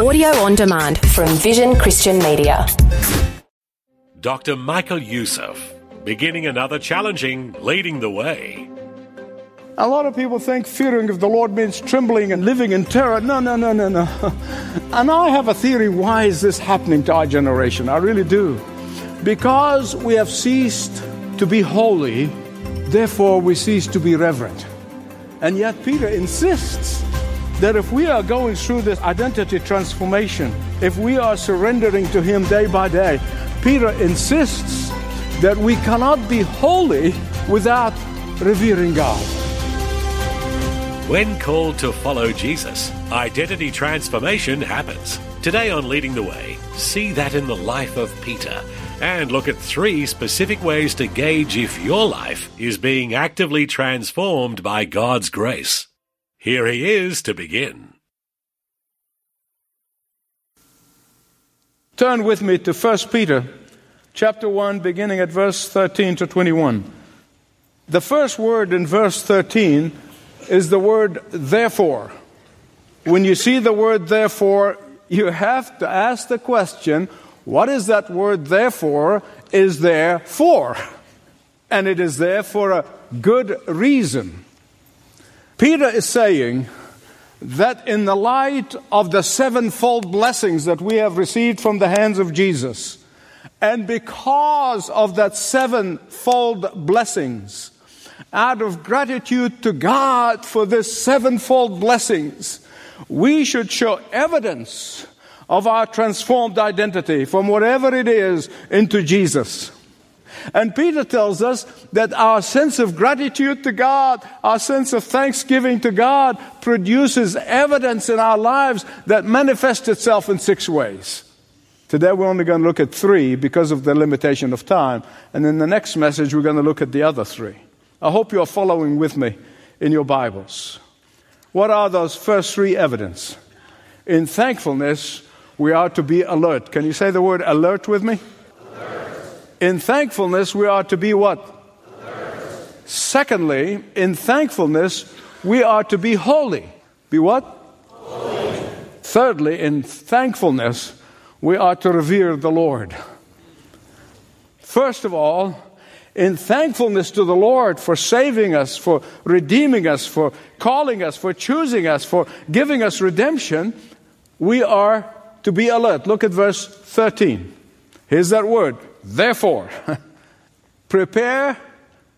Audio on demand from Vision Christian Media. Dr. Michael Youssef, beginning another challenging Leading the Way. A lot of people think fearing of the Lord means trembling and living in terror. No, no, no, no, no. And I have a theory why is this happening to our generation? I really do. Because we have ceased to be holy, therefore we cease to be reverent. And yet Peter insists that if we are going through this identity transformation, if we are surrendering to Him day by day, Peter insists that we cannot be holy without revering God. When called to follow Jesus, identity transformation happens. Today on Leading the Way, see that in the life of Peter and look at three specific ways to gauge if your life is being actively transformed by God's grace. Here he is to begin. Turn with me to 1 Peter chapter 1 beginning at verse 13 to 21. The first word in verse 13 is the word therefore. When you see the word therefore, you have to ask the question, what is that word therefore is there for? And it is there for a good reason. Peter is saying that in the light of the sevenfold blessings that we have received from the hands of Jesus, and because of that sevenfold blessings, out of gratitude to God for this sevenfold blessings, we should show evidence of our transformed identity from whatever it is into Jesus. And Peter tells us that our sense of gratitude to God, our sense of thanksgiving to God, produces evidence in our lives that manifests itself in six ways. Today we're only going to look at three because of the limitation of time. And in the next message, we're going to look at the other three. I hope you're following with me in your Bibles. What are those first three evidence? In thankfulness, we are to be alert. Can you say the word alert with me? In thankfulness, we are to be what? Alert. Secondly, in thankfulness, we are to be holy. Be what? Holy. Thirdly, in thankfulness, we are to revere the Lord. First of all, in thankfulness to the Lord for saving us, for redeeming us, for calling us, for choosing us, for giving us redemption, we are to be alert. Look at verse 13. Here's that word Therefore, prepare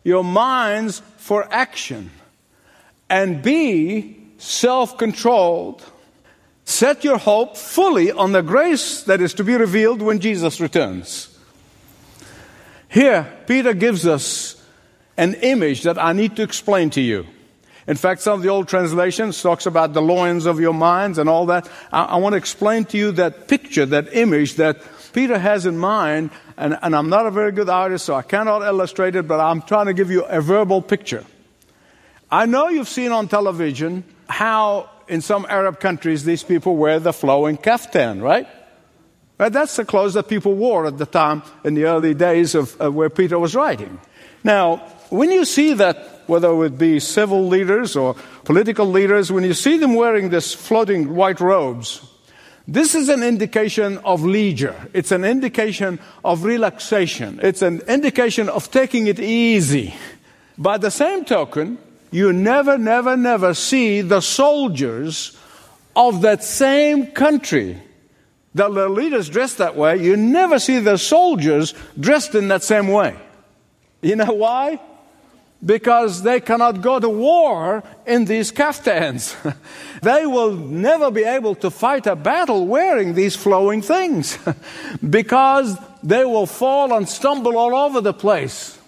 your minds for action and be self controlled. Set your hope fully on the grace that is to be revealed when Jesus returns. Here, Peter gives us an image that I need to explain to you. In fact, some of the old translations talks about the loins of your minds and all that. I, I want to explain to you that picture, that image that Peter has in mind, and, and I'm not a very good artist, so I cannot illustrate it, but I'm trying to give you a verbal picture. I know you've seen on television how in some Arab countries these people wear the flowing kaftan, right? right? That's the clothes that people wore at the time in the early days of uh, where Peter was writing. Now, when you see that, whether it be civil leaders or political leaders, when you see them wearing this floating white robes, this is an indication of leisure. It's an indication of relaxation. It's an indication of taking it easy. By the same token, you never, never, never see the soldiers of that same country. That the leaders dressed that way. You never see the soldiers dressed in that same way. You know why? Because they cannot go to war in these kaftans. they will never be able to fight a battle wearing these flowing things because they will fall and stumble all over the place.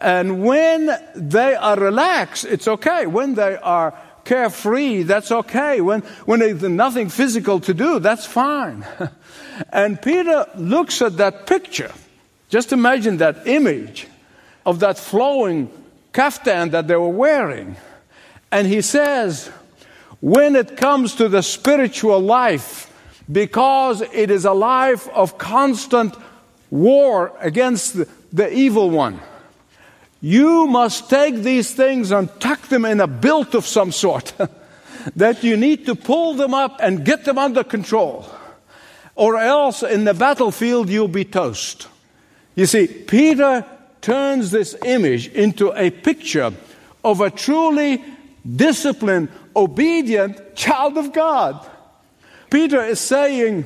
And when they are relaxed, it's okay. When they are carefree, that's okay. When, when there's nothing physical to do, that's fine. and Peter looks at that picture. Just imagine that image of that flowing kaftan that they were wearing. And he says, when it comes to the spiritual life, because it is a life of constant war against the, the evil one, you must take these things and tuck them in a belt of some sort. that you need to pull them up and get them under control, or else in the battlefield you'll be toast. You see, Peter turns this image into a picture of a truly disciplined, obedient child of God. Peter is saying,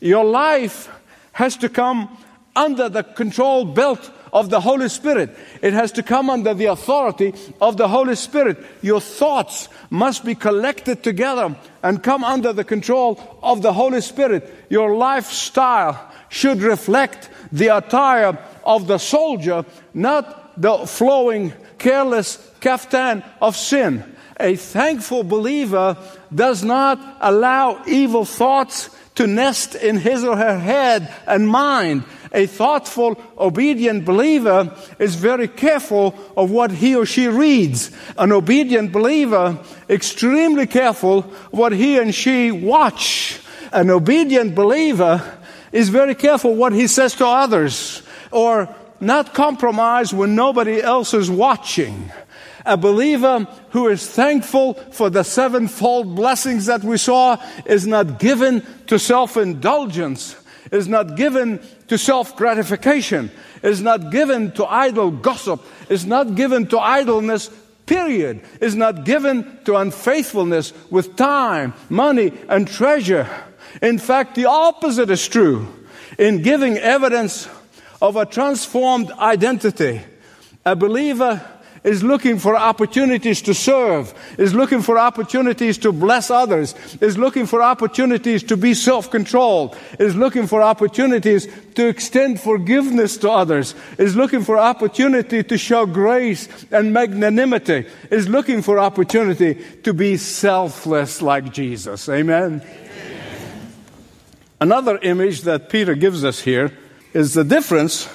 Your life has to come under the control belt of the Holy Spirit. It has to come under the authority of the Holy Spirit. Your thoughts must be collected together and come under the control of the Holy Spirit. Your lifestyle should reflect the attire of the soldier, not the flowing, careless kaftan of sin. A thankful believer does not allow evil thoughts to nest in his or her head and mind. A thoughtful, obedient believer is very careful of what he or she reads. An obedient believer, extremely careful what he and she watch. An obedient believer is very careful what he says to others or not compromise when nobody else is watching. A believer who is thankful for the sevenfold blessings that we saw is not given to self indulgence, is not given to self gratification, is not given to idle gossip, is not given to idleness, period, is not given to unfaithfulness with time, money, and treasure. In fact, the opposite is true. In giving evidence of a transformed identity, a believer is looking for opportunities to serve, is looking for opportunities to bless others, is looking for opportunities to be self controlled, is looking for opportunities to extend forgiveness to others, is looking for opportunity to show grace and magnanimity, is looking for opportunity to be selfless like Jesus. Amen. Amen. Another image that Peter gives us here is the difference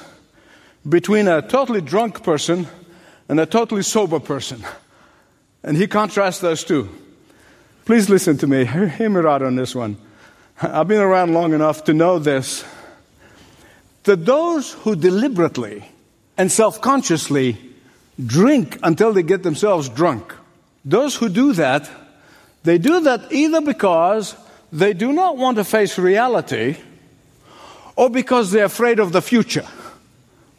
between a totally drunk person and a totally sober person. And he contrasts those two. Please listen to me. Hear me right on this one. I've been around long enough to know this that those who deliberately and self consciously drink until they get themselves drunk, those who do that, they do that either because they do not want to face reality or because they're afraid of the future.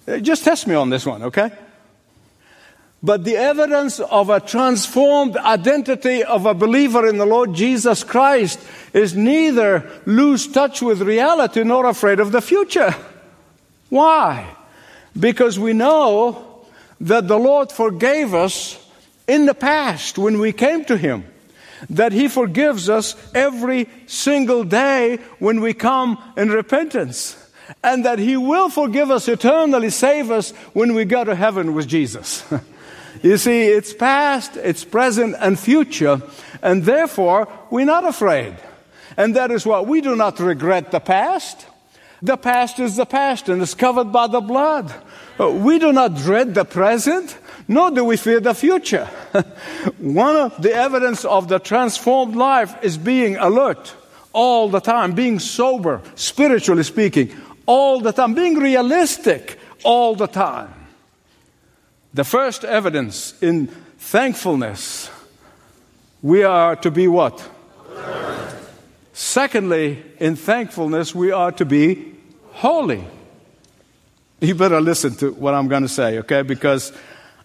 Uh, just test me on this one, okay? But the evidence of a transformed identity of a believer in the Lord Jesus Christ is neither lose touch with reality nor afraid of the future. Why? Because we know that the Lord forgave us in the past when we came to Him. That He forgives us every single day when we come in repentance. And that He will forgive us eternally, save us when we go to heaven with Jesus. You see, it's past, it's present, and future, and therefore we're not afraid. And that is what we do not regret the past. The past is the past and is covered by the blood. Uh, we do not dread the present, nor do we fear the future. One of the evidence of the transformed life is being alert all the time, being sober, spiritually speaking, all the time, being realistic all the time. The first evidence in thankfulness, we are to be what? Secondly, in thankfulness, we are to be holy. You better listen to what I'm going to say, okay? Because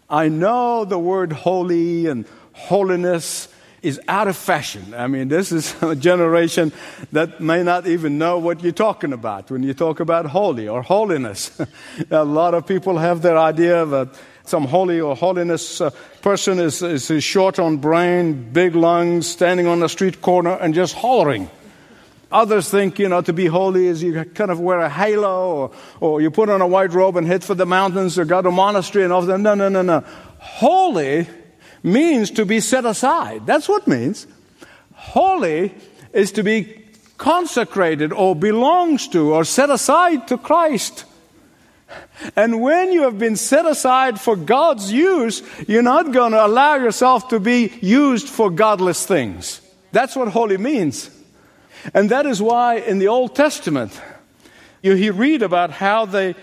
I know the word holy and holiness is out of fashion. I mean, this is a generation that may not even know what you're talking about when you talk about holy or holiness. a lot of people have their idea a some holy or holiness uh, person is, is, short on brain, big lungs, standing on the street corner and just hollering. Others think, you know, to be holy is you kind of wear a halo or, or you put on a white robe and head for the mountains or go to a monastery and all of that. No, no, no, no. Holy means to be set aside. That's what means. Holy is to be consecrated or belongs to or set aside to Christ. And when you have been set aside for God's use, you're not going to allow yourself to be used for godless things. That's what holy means. And that is why in the Old Testament, you read about how they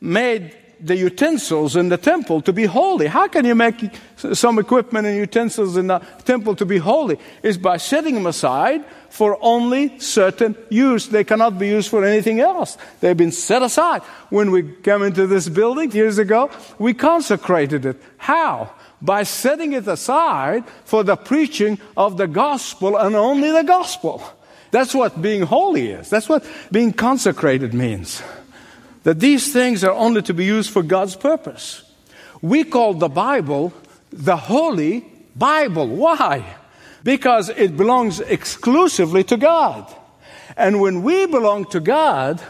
made the utensils in the temple to be holy. How can you make some equipment and utensils in the temple to be holy? Is by setting them aside for only certain use. They cannot be used for anything else. They've been set aside. When we came into this building years ago, we consecrated it. How? By setting it aside for the preaching of the gospel and only the gospel. That's what being holy is. That's what being consecrated means that these things are only to be used for God's purpose. We call the Bible the Holy Bible. Why? Because it belongs exclusively to God. And when we belong to God,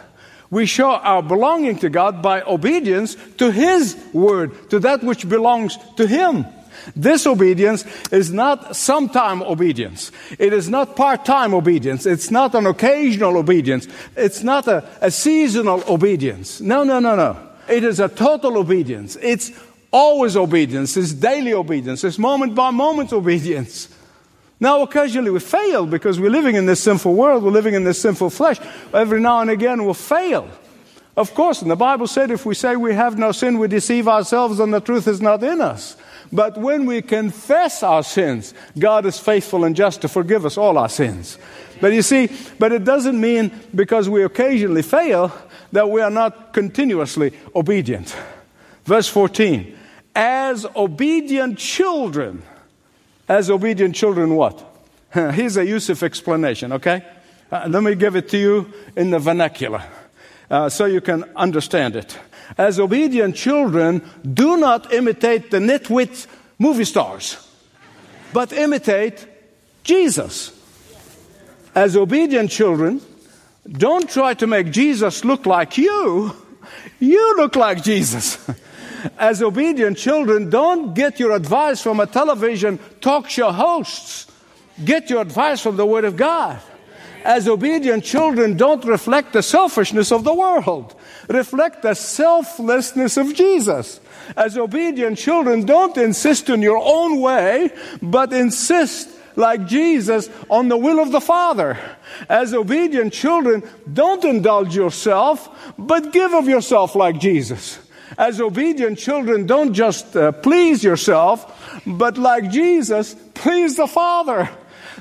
we show our belonging to God by obedience to His word, to that which belongs to Him. This obedience is not sometime obedience. It is not part time obedience. It's not an occasional obedience. It's not a, a seasonal obedience. No, no, no, no. It is a total obedience. It's always obedience. It's daily obedience. It's moment by moment obedience. Now, occasionally we fail because we're living in this sinful world. We're living in this sinful flesh. Every now and again we'll fail. Of course, and the Bible said if we say we have no sin, we deceive ourselves and the truth is not in us. But when we confess our sins, God is faithful and just to forgive us all our sins. But you see, but it doesn't mean because we occasionally fail that we are not continuously obedient. Verse 14 As obedient children, as obedient children, what? Here's a Youssef explanation, okay? Uh, let me give it to you in the vernacular uh, so you can understand it as obedient children, do not imitate the nitwit movie stars, but imitate Jesus. As obedient children, don't try to make Jesus look like you. You look like Jesus. As obedient children, don't get your advice from a television talk show hosts. Get your advice from the Word of God as obedient children, don't reflect the selfishness of the world. Reflect the selflessness of Jesus. As obedient children, don't insist on your own way, but insist like Jesus on the will of the Father. As obedient children, don't indulge yourself, but give of yourself like Jesus. As obedient children, don't just uh, please yourself, but like Jesus, please the Father.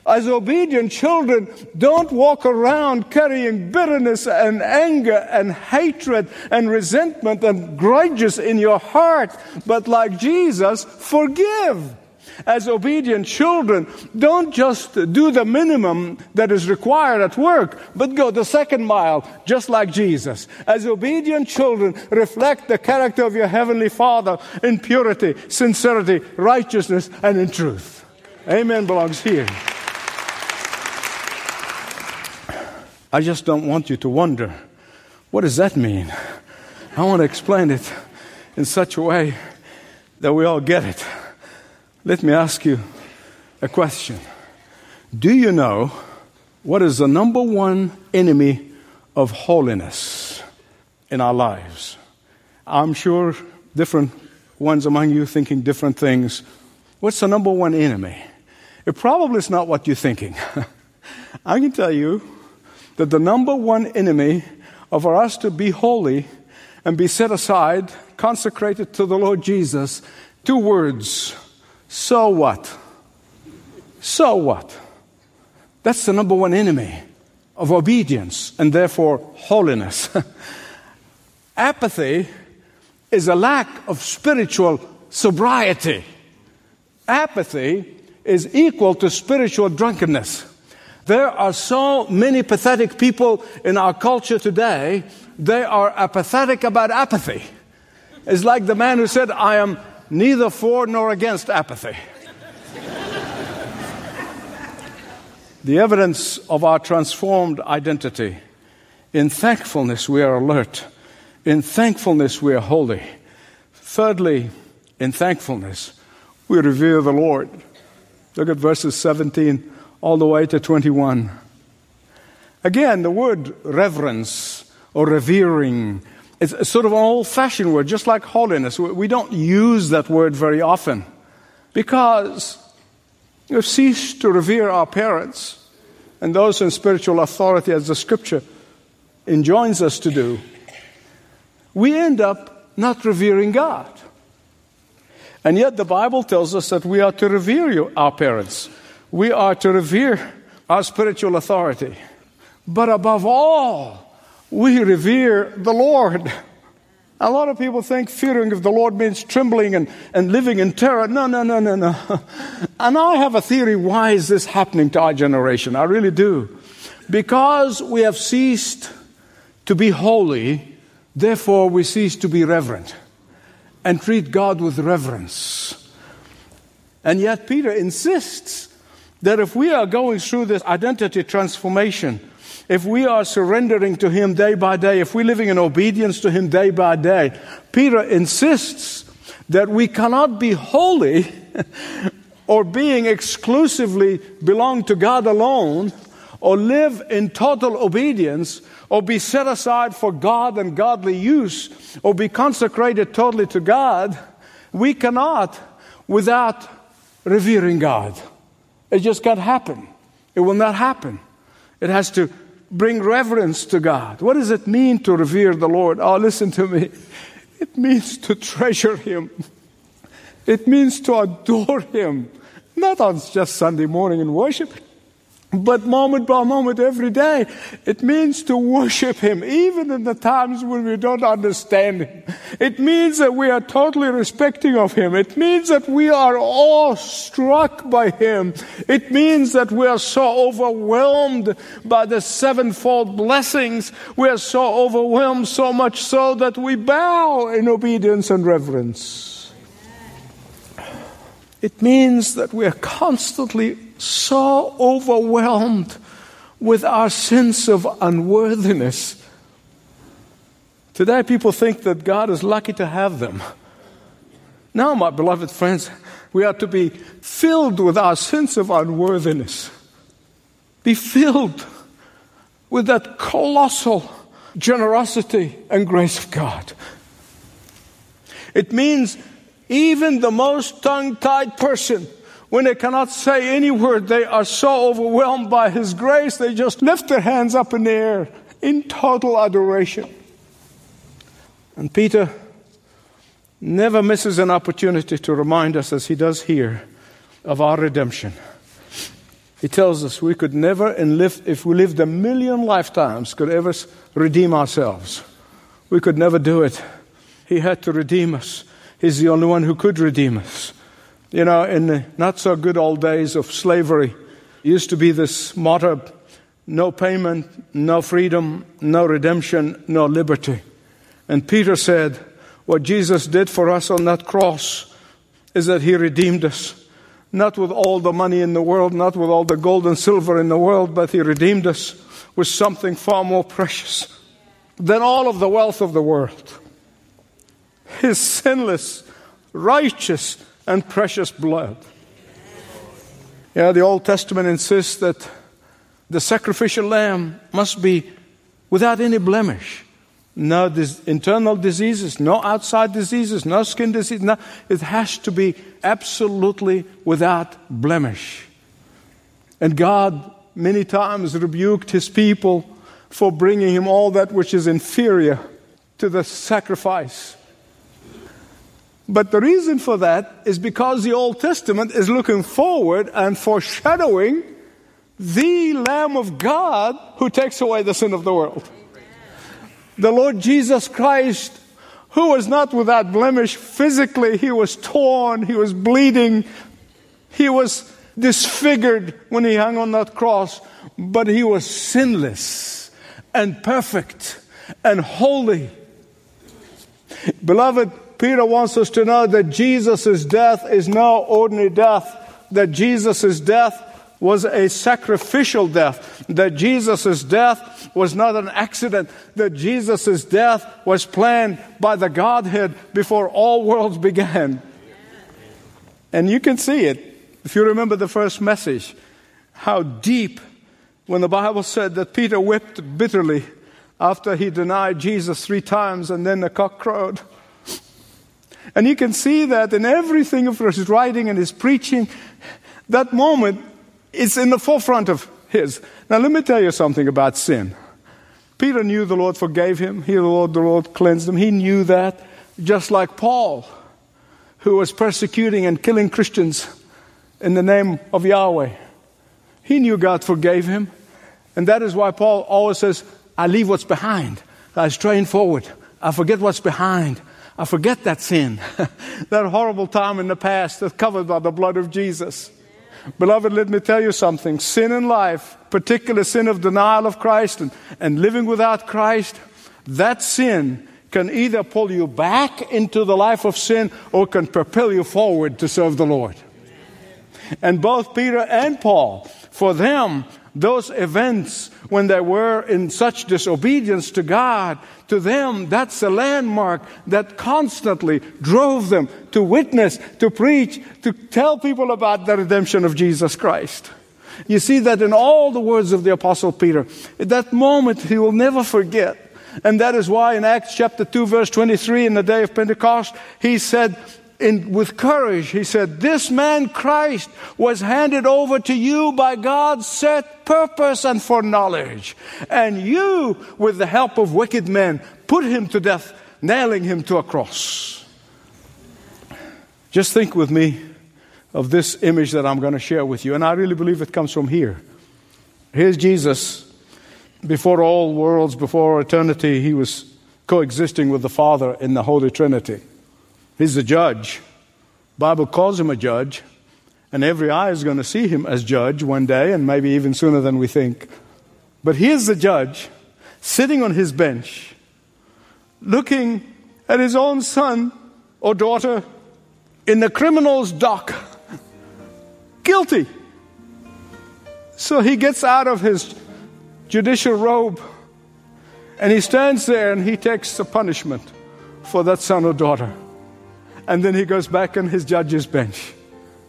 As obedient children, don't walk around carrying bitterness and anger and hatred and resentment and grudges in your heart, but like Jesus, forgive. As obedient children, don't just do the minimum that is required at work, but go the second mile, just like Jesus. As obedient children, reflect the character of your Heavenly Father in purity, sincerity, righteousness, and in truth. Amen belongs here. I just don't want you to wonder what does that mean? I want to explain it in such a way that we all get it. Let me ask you a question. Do you know what is the number one enemy of holiness in our lives? I'm sure different ones among you thinking different things. What's the number one enemy? It probably is not what you're thinking. I can tell you that the number one enemy of us to be holy and be set aside, consecrated to the Lord Jesus, two words so what? So what? That's the number one enemy of obedience and therefore holiness. Apathy is a lack of spiritual sobriety. Apathy is equal to spiritual drunkenness. There are so many pathetic people in our culture today, they are apathetic about apathy. It's like the man who said, I am neither for nor against apathy. the evidence of our transformed identity. In thankfulness, we are alert. In thankfulness, we are holy. Thirdly, in thankfulness, we revere the Lord. Look at verses 17 all the way to 21. Again, the word reverence or revering is sort of an old fashioned word, just like holiness. We don't use that word very often because we've ceased to revere our parents and those in spiritual authority, as the scripture enjoins us to do. We end up not revering God. And yet, the Bible tells us that we are to revere our parents, we are to revere our spiritual authority. But above all, we revere the Lord. A lot of people think fearing of the Lord means trembling and, and living in terror. No, no, no, no, no. And I have a theory why is this happening to our generation? I really do. Because we have ceased to be holy, therefore we cease to be reverent and treat God with reverence. And yet, Peter insists that if we are going through this identity transformation, if we are surrendering to Him day by day, if we're living in obedience to Him day by day, Peter insists that we cannot be holy or being exclusively belong to God alone or live in total obedience or be set aside for God and godly use or be consecrated totally to God, we cannot without revering God. It just can't happen. It will not happen. It has to bring reverence to God. What does it mean to revere the Lord? Oh, listen to me. It means to treasure Him. It means to adore Him. Not on just Sunday morning in worship, but moment by moment, every day, it means to worship Him, even in the times when we don't understand Him. It means that we are totally respecting of Him. It means that we are all struck by Him. It means that we are so overwhelmed by the sevenfold blessings. We are so overwhelmed, so much so that we bow in obedience and reverence. It means that we are constantly so overwhelmed with our sense of unworthiness. Today, people think that God is lucky to have them. Now, my beloved friends, we are to be filled with our sense of unworthiness. Be filled with that colossal generosity and grace of God. It means even the most tongue tied person when they cannot say any word, they are so overwhelmed by His grace, they just lift their hands up in the air in total adoration. And Peter never misses an opportunity to remind us, as he does here, of our redemption. He tells us we could never, if we lived a million lifetimes, could ever redeem ourselves. We could never do it. He had to redeem us. He's the only one who could redeem us. You know, in the not so good old days of slavery, used to be this motto no payment, no freedom, no redemption, no liberty. And Peter said, What Jesus did for us on that cross is that he redeemed us. Not with all the money in the world, not with all the gold and silver in the world, but he redeemed us with something far more precious than all of the wealth of the world. His sinless, righteous, and precious blood. Yeah, the Old Testament insists that the sacrificial lamb must be without any blemish. No dis- internal diseases, no outside diseases, no skin disease. No, it has to be absolutely without blemish. And God many times rebuked his people for bringing him all that which is inferior to the sacrifice but the reason for that is because the Old Testament is looking forward and foreshadowing the Lamb of God who takes away the sin of the world. The Lord Jesus Christ, who was not without blemish physically, he was torn, he was bleeding, he was disfigured when he hung on that cross, but he was sinless and perfect and holy. Beloved, Peter wants us to know that Jesus' death is no ordinary death, that Jesus' death was a sacrificial death, that Jesus' death was not an accident, that Jesus' death was planned by the Godhead before all worlds began. And you can see it if you remember the first message, how deep when the Bible said that Peter wept bitterly after he denied Jesus three times and then the cock crowed. And you can see that in everything of his writing and his preaching. That moment is in the forefront of his. Now, let me tell you something about sin. Peter knew the Lord forgave him. He, the Lord, the Lord cleansed him. He knew that. just like Paul, who was persecuting and killing Christians in the name of Yahweh. He knew God forgave him. And that is why Paul always says, I leave what's behind. I strain forward. I forget what's behind. I forget that sin, that horrible time in the past that's covered by the blood of Jesus. Beloved, let me tell you something. Sin in life, particular sin of denial of Christ and, and living without Christ, that sin can either pull you back into the life of sin or can propel you forward to serve the Lord. And both Peter and Paul, for them, those events when they were in such disobedience to God, to them, that's a landmark that constantly drove them to witness, to preach, to tell people about the redemption of Jesus Christ. You see that in all the words of the Apostle Peter. At that moment, he will never forget. And that is why in Acts chapter 2, verse 23, in the day of Pentecost, he said, in, with courage, he said, This man Christ was handed over to you by God's set purpose and foreknowledge. And you, with the help of wicked men, put him to death, nailing him to a cross. Just think with me of this image that I'm going to share with you. And I really believe it comes from here. Here's Jesus. Before all worlds, before eternity, he was coexisting with the Father in the Holy Trinity. He's the judge. Bible calls him a judge, and every eye is going to see him as judge one day, and maybe even sooner than we think. But here's the judge sitting on his bench, looking at his own son or daughter in the criminal's dock, guilty. So he gets out of his judicial robe and he stands there and he takes the punishment for that son or daughter and then he goes back on his judge's bench.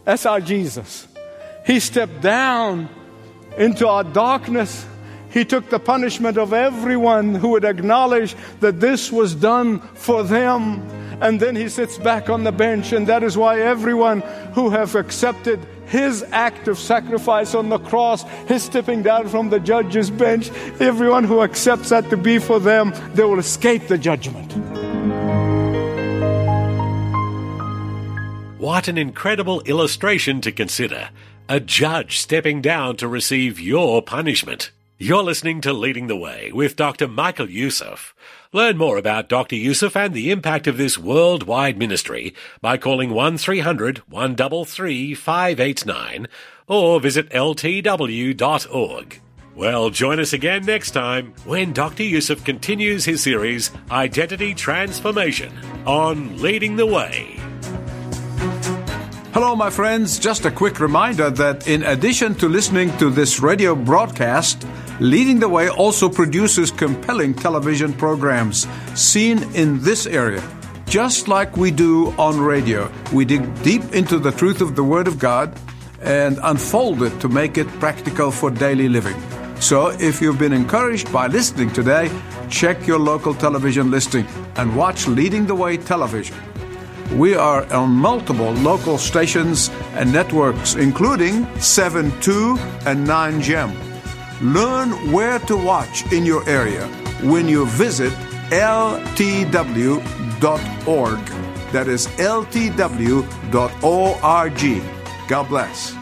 That's our Jesus. He stepped down into our darkness. He took the punishment of everyone who would acknowledge that this was done for them. And then he sits back on the bench, and that is why everyone who have accepted his act of sacrifice on the cross, his stepping down from the judge's bench, everyone who accepts that to be for them, they will escape the judgment. What an incredible illustration to consider. A judge stepping down to receive your punishment. You're listening to Leading the Way with Dr. Michael Youssef. Learn more about Dr. Youssef and the impact of this worldwide ministry by calling 1300 133 589 or visit ltw.org. Well, join us again next time when Dr. Youssef continues his series Identity Transformation on Leading the Way. Hello, my friends. Just a quick reminder that in addition to listening to this radio broadcast, Leading the Way also produces compelling television programs seen in this area. Just like we do on radio, we dig deep into the truth of the Word of God and unfold it to make it practical for daily living. So, if you've been encouraged by listening today, check your local television listing and watch Leading the Way television. We are on multiple local stations and networks, including 7 2 and 9 Gem. Learn where to watch in your area when you visit ltw.org. That is ltw.org. God bless.